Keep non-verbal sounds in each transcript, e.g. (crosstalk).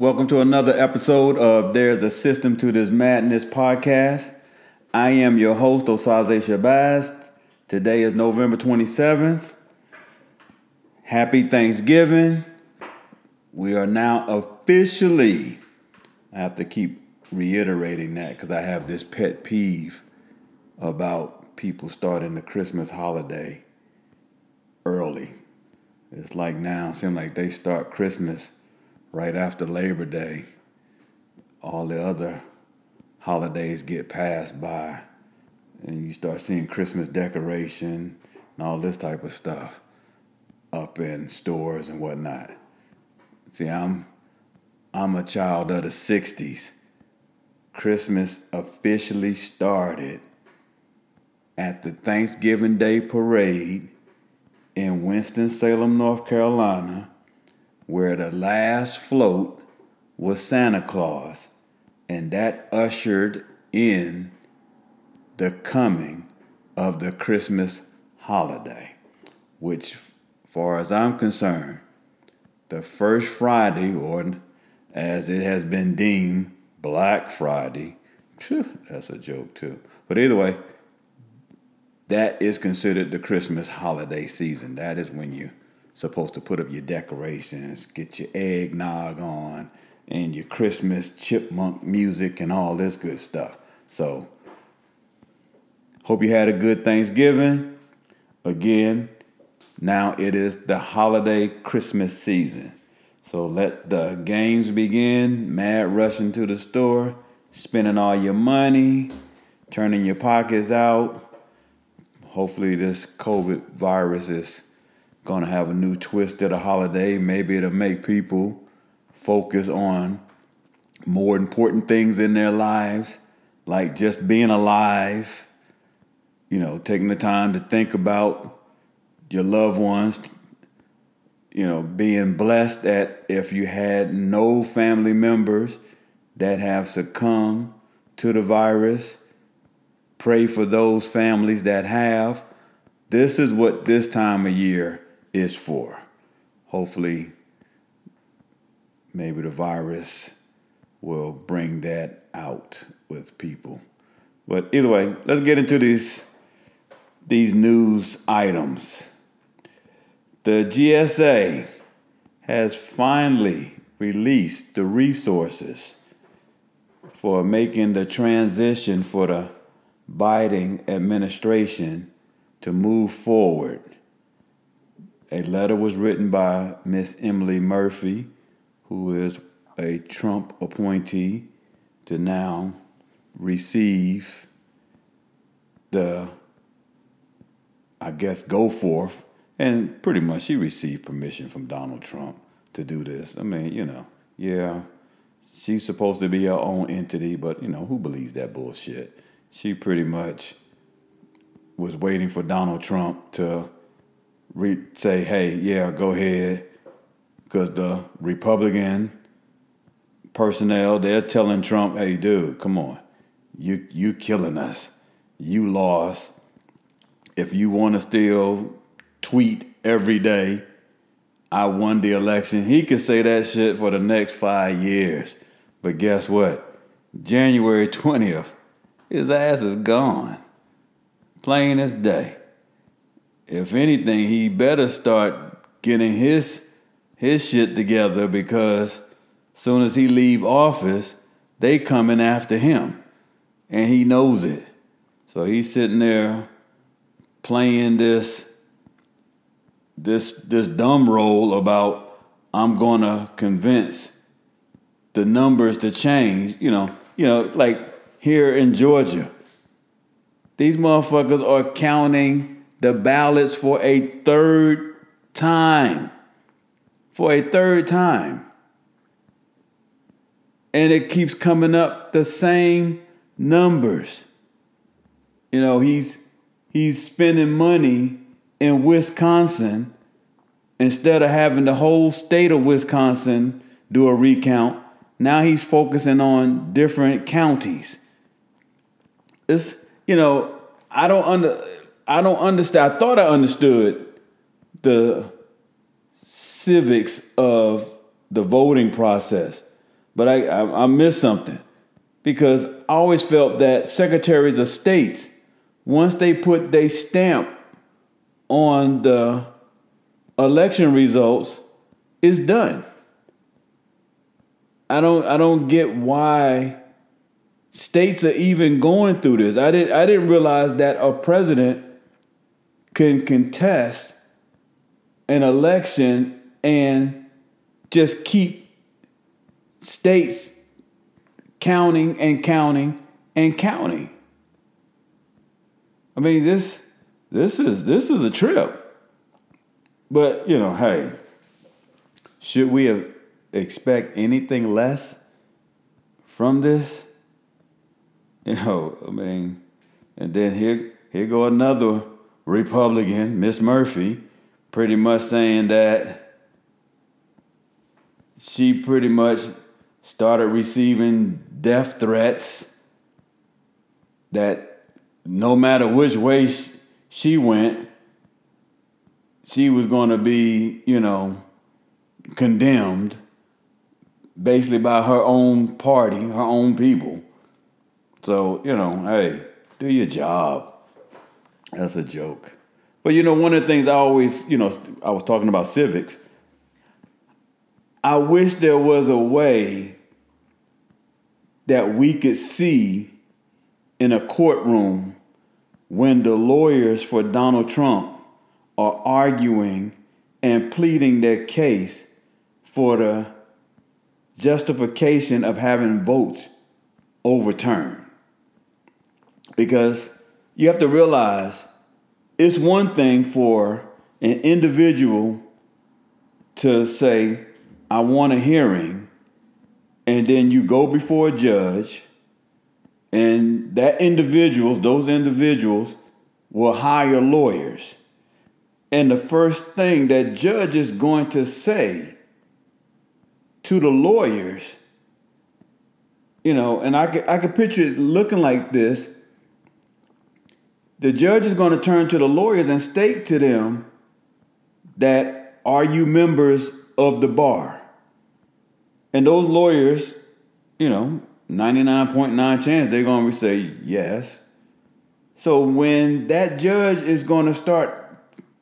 Welcome to another episode of There's a System to This Madness podcast. I am your host, Osaze Shabazz. Today is November 27th. Happy Thanksgiving. We are now officially, I have to keep reiterating that because I have this pet peeve about people starting the Christmas holiday early. It's like now, it seems like they start Christmas right after Labor Day, all the other holidays get passed by, and you start seeing Christmas decoration and all this type of stuff up in stores and whatnot. See, I'm I'm a child of the '60s. Christmas officially started at the Thanksgiving Day parade in Winston-Salem, North Carolina where the last float was Santa Claus, and that ushered in the coming of the Christmas holiday, which, far as I'm concerned, the first Friday, or as it has been deemed, Black Friday, that's a joke too. But either way, that is considered the Christmas holiday season. That is when you supposed to put up your decorations, get your eggnog on, and your Christmas chipmunk music and all this good stuff. So, hope you had a good Thanksgiving. Again, now it is the holiday Christmas season. So let the games begin. Mad rushing to the store, spending all your money, turning your pockets out. Hopefully, this COVID virus is going to have a new twist to the holiday. Maybe it'll make people focus on more important things in their lives, like just being alive, you know, taking the time to think about your loved ones, you know, being blessed that if you had no family members that have succumbed to the virus, pray for those families that have. This is what this time of year is for. Hopefully, maybe the virus will bring that out with people. But either way, let's get into these these news items. The GSA has finally released the resources for making the transition for the Biden administration to move forward a letter was written by Miss Emily Murphy, who is a Trump appointee, to now receive the, I guess, go forth. And pretty much she received permission from Donald Trump to do this. I mean, you know, yeah, she's supposed to be her own entity, but, you know, who believes that bullshit? She pretty much was waiting for Donald Trump to re- say, hey, yeah, go ahead, because the Republican personnel they're telling Trump, hey, dude, come on, you you killing us, you lost. If you want to still tweet every day, I won the election. He can say that shit for the next five years, but guess what? January twentieth, his ass is gone, plain as day if anything, he better start getting his his shit together because soon as he leave office, they coming after him, and he knows it. So he's sitting there playing this this this dumb role about I'm gonna convince the numbers to change. You know, you know, like here in Georgia, these motherfuckers are counting the ballots for a third time. For a third time. And it keeps coming up the same numbers. You know, he's he's spending money in Wisconsin instead of having the whole state of Wisconsin do a recount. Now he's focusing on different counties. It's you know, I don't under I don't understand. I thought I understood the civics of the voting process, but I, I, I missed something because I always felt that secretaries of states, once they put their stamp on the election results, it's done. I don't I don't get why states are even going through this. I didn't I didn't realize that a president can contest an election and just keep states counting and counting and counting. I mean this this is this is a trip. But, you know, hey, should we expect anything less from this? (laughs) You know, I mean, and then here here go another Republican, Miss Murphy, pretty much saying that she pretty much started receiving death threats that no matter which way she went, she was going to be, you know, condemned basically by her own party, her own people. So, you know, hey, do your job. That's a joke. But you know, one of the things I always, you know, I was talking about civics. I wish there was a way that we could see in a courtroom when the lawyers for Donald Trump are arguing and pleading their case for the justification of having votes overturned. Because you have to realize it's one thing for an individual to say, I want a hearing, and then you go before a judge, and that individuals, those individuals, will hire lawyers. And the first thing that judge is going to say to the lawyers, you know, and I could, I could picture it looking like this. The judge is going to turn to the lawyers and state to them that are you members of the bar? And those lawyers, you know, 99.9 chance they're going to say yes. So when that judge is going to start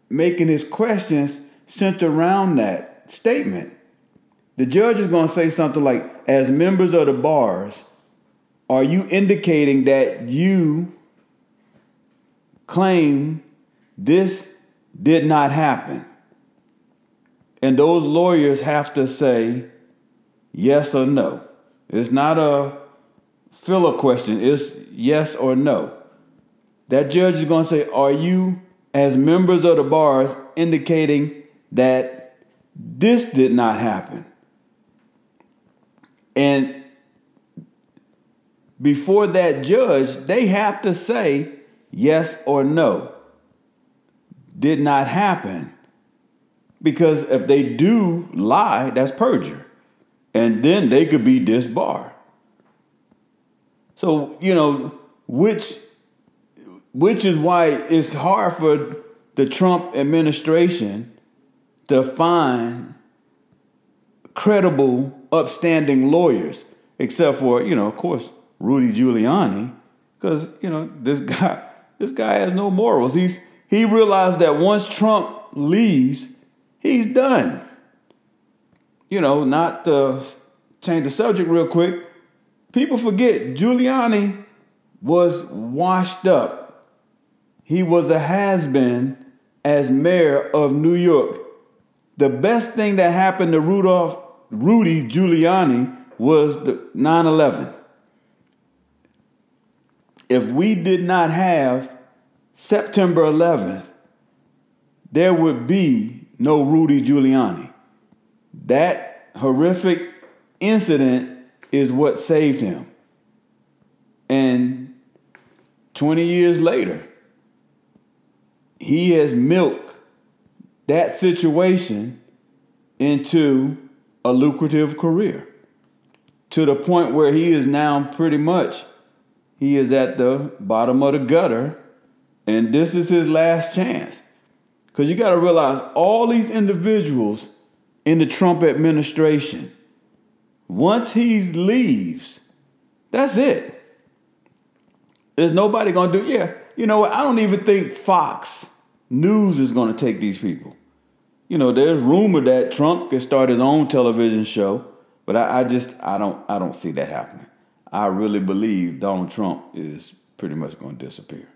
making his questions centered around that statement, the judge is going to say something like, as members of the bars, are you indicating that you claim this did not happen? And those lawyers have to say yes or no. It's not a filler question, it's yes or no. That judge is going to say, Are you, as members of the bars, indicating that this did not happen? And before that judge, they have to say yes or no. Did not happen. Because if they do lie, that's perjury. And then they could be disbarred. So, you know, which which is why it's hard for the Trump administration to find credible upstanding lawyers, except for, you know, of course, Rudy Giuliani, because, you know, this (laughs) guy, this guy has no morals. He's he realized that once Trump leaves, he's done. You know, not to change the subject real quick. People forget Giuliani was washed up. He was a has-been as mayor of New York. The best thing that happened to Rudolph Rudy Giuliani was the 9 11. If we did not have September 11th, there would be no Rudy Giuliani. That horrific incident is what saved him. And 20 years later, he has milked that situation into a lucrative career to the point where he is now pretty much he is at the bottom of the gutter and this is his last chance because you got to realize all these individuals in the trump administration Once he leaves, that's it. There's nobody gonna do. Yeah, you know what? I don't even think Fox News is gonna take these people. You know, there's rumor that Trump could start his own television show, but I, I just I don't I don't see that happening. I really believe Donald Trump is pretty much gonna disappear.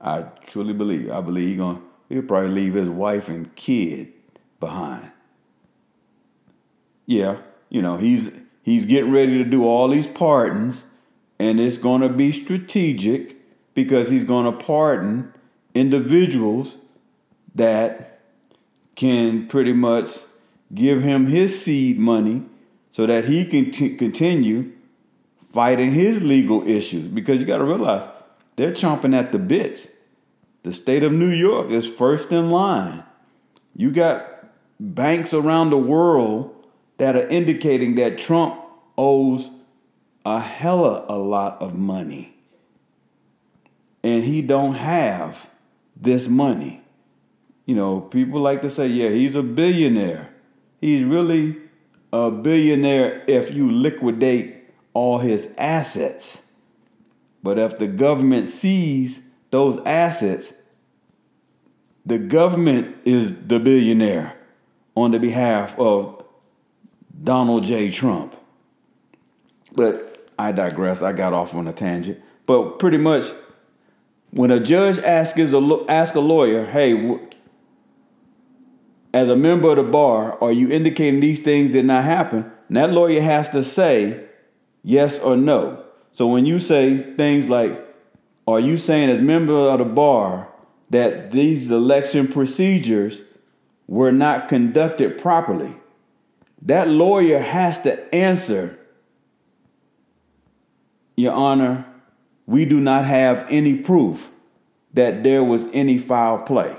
I truly believe. I believe he's gonna he'll probably leave his wife and kid behind. Yeah, you know, he's he's getting ready to do all these pardons, and it's gonna be strategic because he's gonna pardon individuals that can pretty much give him his seed money so that he can t- continue fighting his legal issues because you got to realize they're chomping at the bits the state of New York is first in line. You got banks around the world that are indicating that Trump owes a hella a lot of money. And he don't have this money. You know, people like to say, yeah, he's a billionaire. He's really a billionaire if you liquidate all his assets. But if the government sees those assets, the government is the billionaire on the behalf of Donald J. Trump. But I digress. I got off on a tangent. But pretty much, when a judge asks a, ask a lawyer, hey, as a member of the bar, are you indicating these things did not happen? And that lawyer has to say yes or no. So when you say things like, are you saying as member of the bar that these election procedures were not conducted properly? That lawyer has to answer, Your Honor, we do not have any proof that there was any foul play.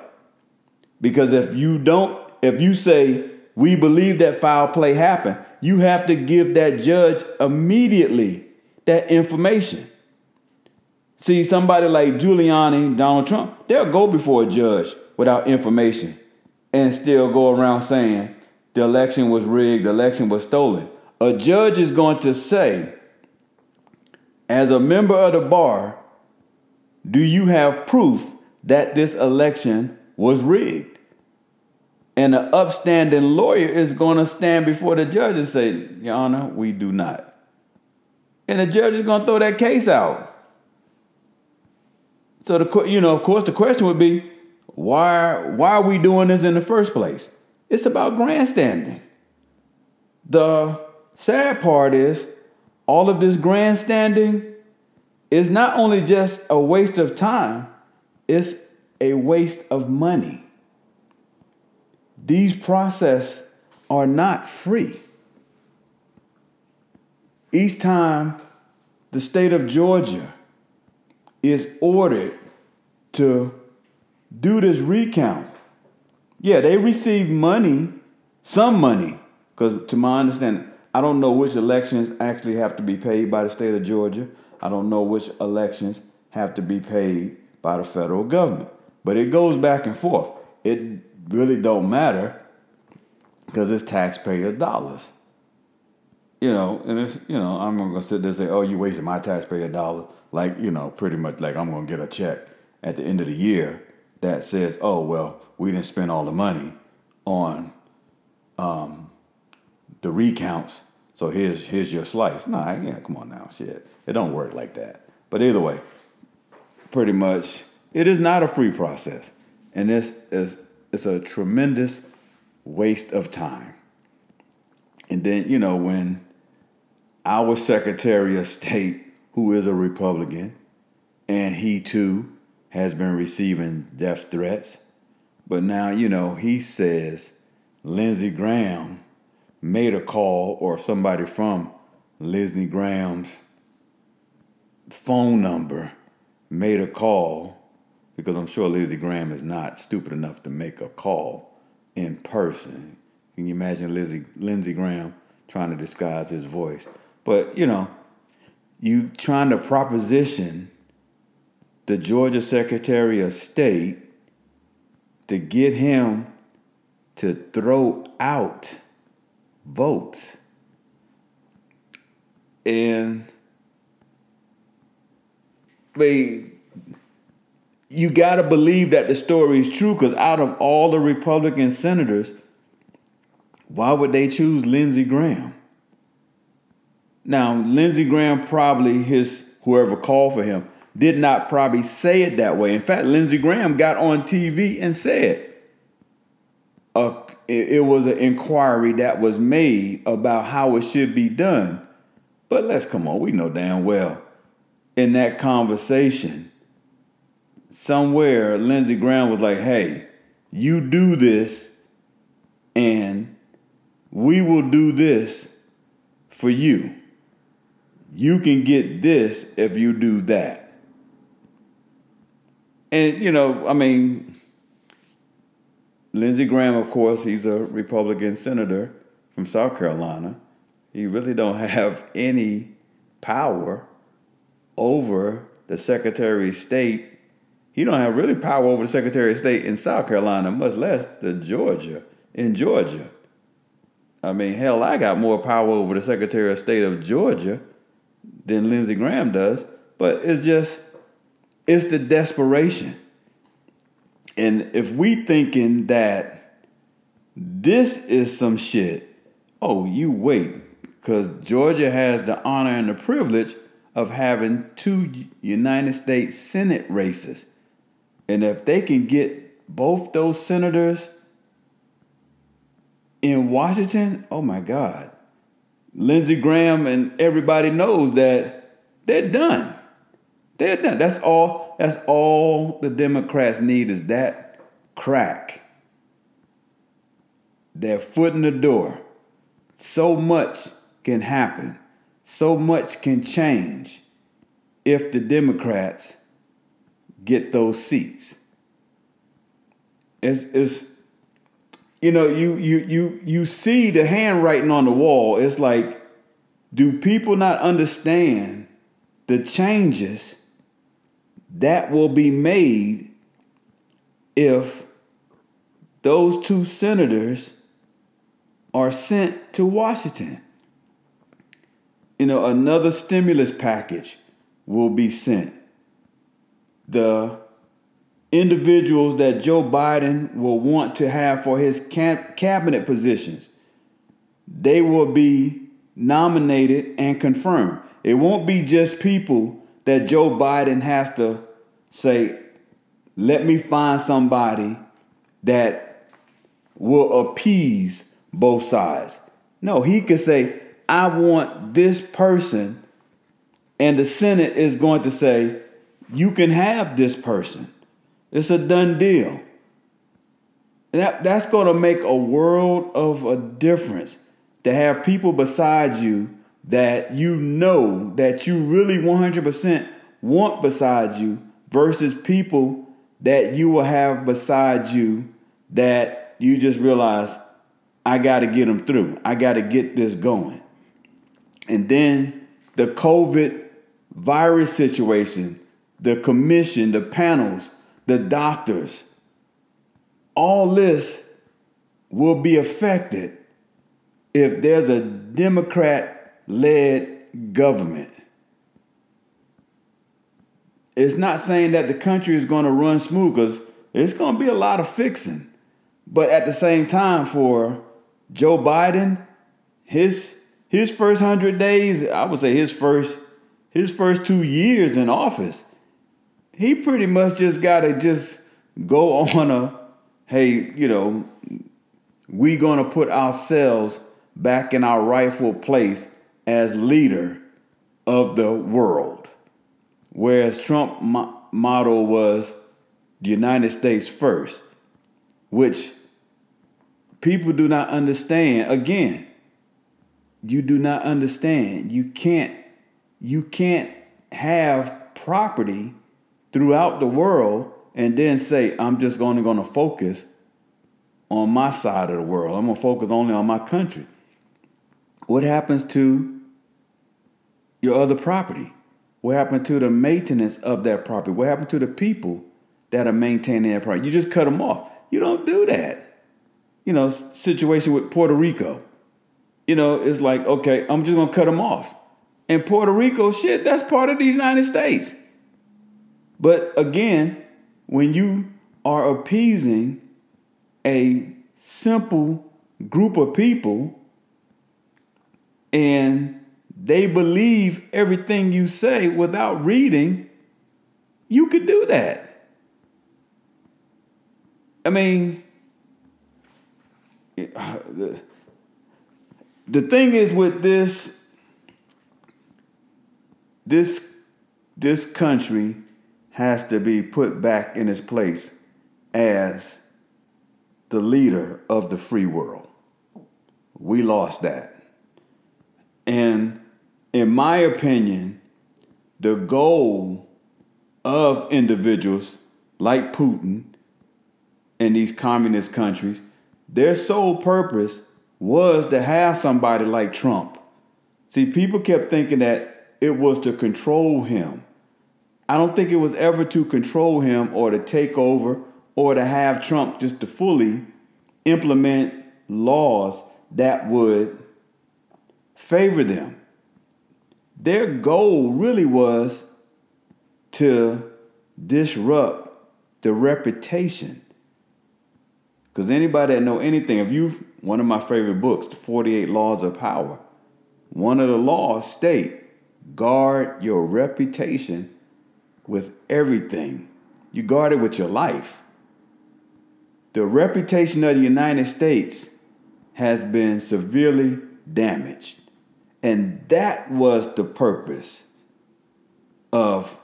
Because if you don't, if you say, we believe that foul play happened, you have to give that judge immediately that information. See, somebody like Giuliani, Donald Trump, they'll go before a judge without information and still go around saying the election was rigged, the election was stolen. A judge is going to say, as a member of the bar, do you have proof that this election was rigged? And an upstanding lawyer is going to stand before the judge and say, Your Honor, we do not. And the judge is going to throw that case out. So the you know, of course, the question would be, why why are we doing this in the first place? It's about grandstanding. The sad part is all of this grandstanding is not only just a waste of time, it's a waste of money. These processes are not free. Each time the state of Georgia is ordered to do this recount. Yeah, they receive money, some money, because to my understanding, I don't know which elections actually have to be paid by the state of Georgia. I don't know which elections have to be paid by the federal government. But it goes back and forth. It really don't matter because it's taxpayer dollars. You know, and it's you know, I'm gonna sit there and say, "Oh, you wasted my taxpayer dollars." like you know pretty much like i'm to get a check at the end of the year that says oh well we didn't spend all the money on um, the recounts so here's here's your slice nah yeah come on now shit it don't work like that but either way pretty much it is not a free process and this is it's a tremendous waste of time and then you know when our secretary of state who is a Republican, and he too has been receiving death threats. But now, you know, he says Lindsey Graham made a call, or somebody from Lindsey Graham's phone number made a call, because I'm sure Lindsey Graham is not stupid enough to make a call in person. Can you imagine Lindsey, Lindsey Graham trying to disguise his voice? But, you know, you trying to proposition the Georgia Secretary of State to get him to throw out votes. And they you got to believe that the story is true because out of all the Republican senators, why would they choose Lindsey Graham? Now, Lindsey Graham probably his whoever called for him did not probably say it that way. In fact, Lindsey Graham got on TV and said uh, it, it was an inquiry that was made about how it should be done. But let's come on, we know damn well in that conversation, somewhere Lindsey Graham was like, hey, you do this and we will do this for you. You can get this if you do that. And, you know, I mean, Lindsey Graham, of course, he's a Republican senator from South Carolina. He really don't have any power over the Secretary of State. He don't have really power over the Secretary of State in South Carolina, much less the Georgia in Georgia. I mean, hell, I got more power over the Secretary of State of Georgia than Lindsey Graham does. But it's just it's the desperation. And if we thinking that this is some shit, oh, you wait, because Georgia has the honor and the privilege of having two United States Senate races. And if they can get both those senators in Washington, oh my God. Lindsey Graham and everybody knows that they're done. They're done. That's all. That's all the Democrats need is that crack. Their foot in the door. So much can happen. So much can change if the Democrats get those seats. It's, it's you know, you you you you see the handwriting on the wall. It's like, do people not understand the changes that will be made if those two senators are sent to Washington. You know, another stimulus package will be sent. The individuals that Joe Biden will want to have for his cabinet positions, they will be nominated and confirmed. It won't be just people that Joe Biden has to say, let me find somebody that will appease both sides. No, he could say, I want this person, and the Senate is going to say, you can have this person. It's a done deal. That, that's going to make a world of a difference to have people beside you that you know that you really 100% want beside you versus people that you will have beside you that you just realize I got to get them through. I got to get this going. And then the COVID virus situation, the commission, the panels, the doctors, all this will be affected if there's a Democrat led government. It's not saying that the country is going to run smooth because it's going to be a lot of fixing. But at the same time, for Joe Biden, his his first hundred days, I would say his first his first two years in office, he pretty much just got to just go on a hey, you know, we going to put ourselves back in our rightful place as leader of the world. Whereas Trump mo- motto was the United States first, which people do not understand. Again, you do not understand. You can't you can't have property throughout the world and then say I'm just only going to focus on my side of the world. I'm going to focus only on my country. What happens to your other property? What happened to the maintenance of that property? What happened to the people that are maintaining that property? You just cut them off. You don't do that. You know, situation with Puerto Rico. You know, it's like, okay, I'm just going to cut them off. And Puerto Rico, shit, that's part of the United States. But again, when you are appeasing a simple group of people and they believe everything you say without reading, you could do that. I mean, the, the thing is with this this this country has to be put back in its place as the leader of the free world. We lost that. And in my opinion, the goal of individuals like Putin in these communist countries, their sole purpose was to have somebody like Trump. See, people kept thinking that it was to control him. I don't think it was ever to control him or to take over or to have Trump just to fully implement laws that would favor them. Their goal really was to disrupt the reputation. Because anybody that know anything, if you one of my favorite books, The 48 Laws of Power, one of the laws state guard your reputation with everything. You guard it with your life. The reputation of the United States has been severely damaged. And that was the purpose of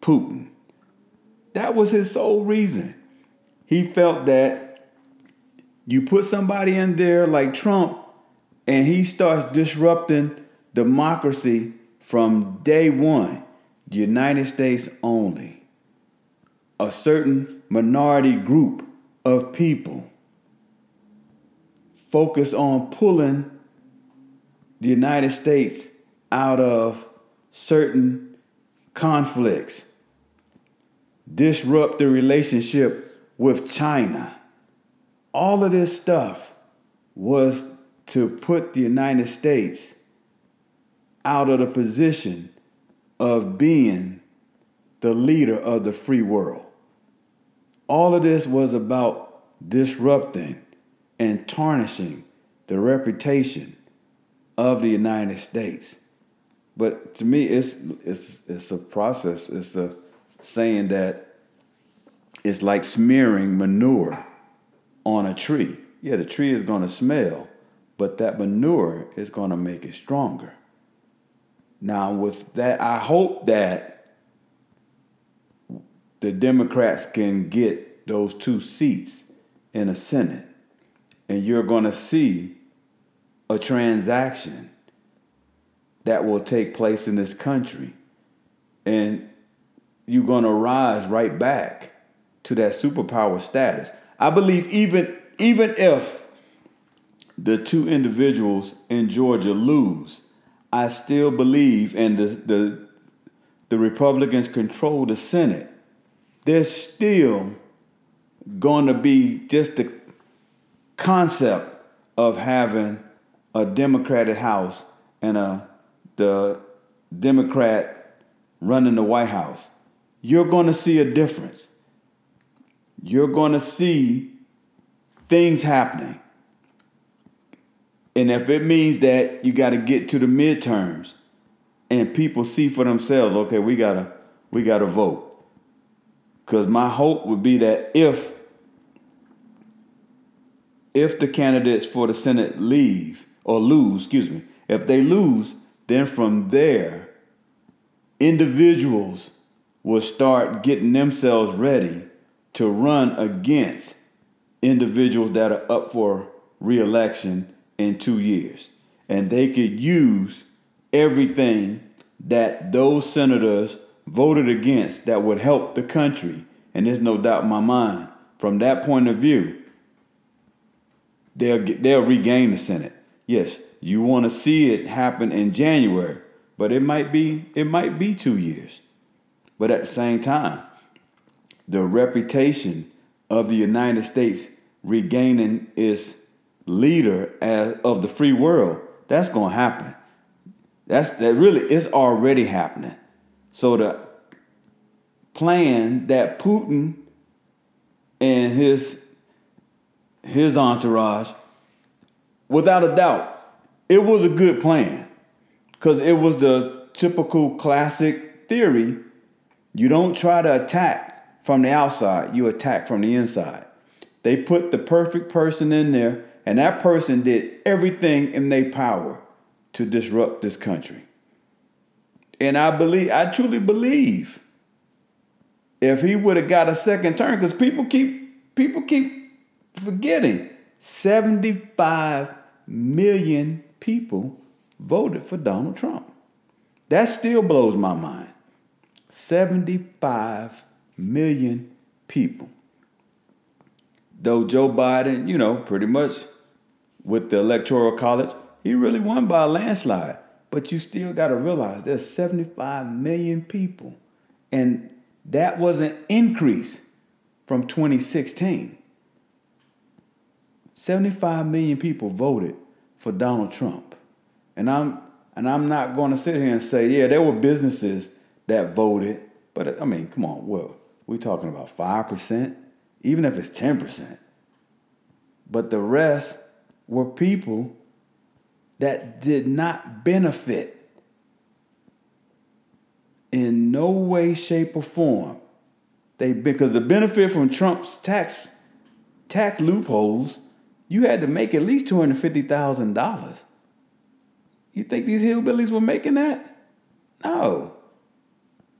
Putin. That was his sole reason. He felt that you put somebody in there like Trump and he starts disrupting democracy from day one. United States only. A certain minority group of people focus on pulling the United States out of certain conflicts, disrupt the relationship with China. All of this stuff was to put the United States out of the position of being the leader of the free world. All of this was about disrupting and tarnishing the reputation of the United States. But to me, it's it's it's a process. It's a saying that it's like smearing manure on a tree. Yeah, the tree is going to smell, but that manure is going to make it stronger. Now, with that, I hope that the Democrats can get those two seats in the Senate, and you're going to see a transaction that will take place in this country, and you're going to rise right back to that superpower status. I believe even even if the two individuals in Georgia lose I still believe, and the, the, the Republicans control the Senate, there's still going to be just the concept of having a Democratic House and a the Democrat running the White House. You're going to see a difference. You're going to see things happening. And if it means that you got to get to the midterms and people see for themselves, okay, we got to we got to vote. Cuz my hope would be that if if the candidates for the Senate leave or lose, excuse me, if they lose, then from there individuals will start getting themselves ready to run against individuals that are up for reelection in two years. And they could use everything that those senators voted against that would help the country. And there's no doubt in my mind, from that point of view, they'll, get, they'll regain the Senate. Yes, you want to see it happen in January, but it might be it might be two years. But at the same time, the reputation of the United States regaining its leader as, of the free world, that's going to happen. That's that really it's already happening. So the plan that Putin and his his entourage, without a doubt, it was a good plan. Cause it was the typical classic theory. You don't try to attack from the outside, you attack from the inside. They put the perfect person in there, and that person did everything in their power to disrupt this country. And I believe, I truly believe, if he would have got a second term, because people keep people keep forgetting, 75 million people voted for Donald Trump. That still blows my mind. 75 million people. Though Joe Biden, you know, pretty much with the Electoral College, he really won by a landslide. But you still got to realize there's 75 million people. And that was an increase from 2016. 75 million people voted for Donald Trump. And I'm and I'm not going to sit here and say, yeah, there were businesses that voted, but I mean, come on, well, we're talking about 5%, even if it's 10%. But the rest were people that did not benefit in no way, shape, or form. They because the benefit from Trump's tax tax loopholes, you had to make at least two hundred fifty thousand dollars. You think these hillbillies were making that? No.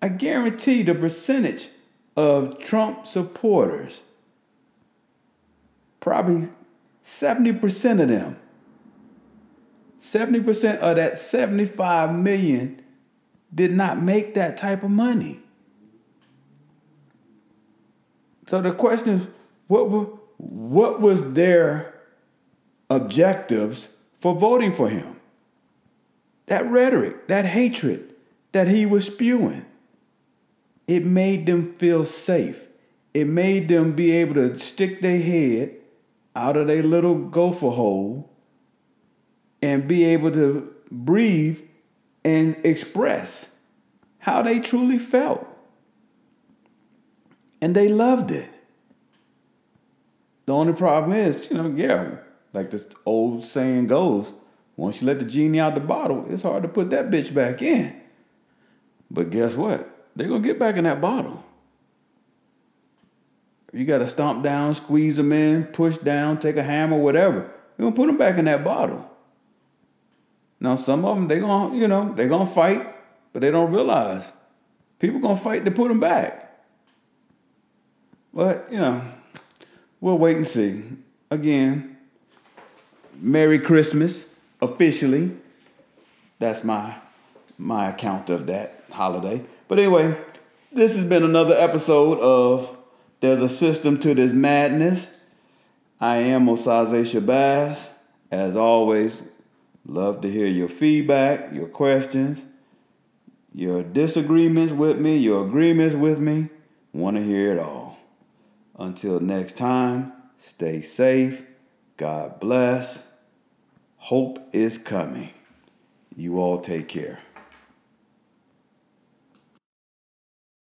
I guarantee the percentage of Trump supporters, probably 70% of them 70% of that 75 million did not make that type of money. So the question is, what were, what was their objectives for voting for him? That rhetoric, that hatred that he was spewing, it made them feel safe. It made them be able to stick their head out of their little gopher hole and be able to breathe and express how they truly felt. And they loved it. The only problem is, you know, yeah, like this old saying goes, once you let the genie out the bottle, it's hard to put that bitch back in. But guess what? They're to get back in that bottle. You got to stomp down, squeeze them in, push down, take a hammer, whatever. You're going to put them back in that bottle. Now some of them they gonna you know they're gonna fight, but they don't realize people gonna fight to put them back. But you know, we'll wait and see. Again, Merry Christmas officially. That's my my account of that holiday. But anyway, this has been another episode of There's a System to This Madness. I am Osaze Shabazz. As always, Love to hear your feedback, your questions, your disagreements with me, your agreements with me. Want to hear it all. Until next time, stay safe. God bless. Hope is coming. You all take care.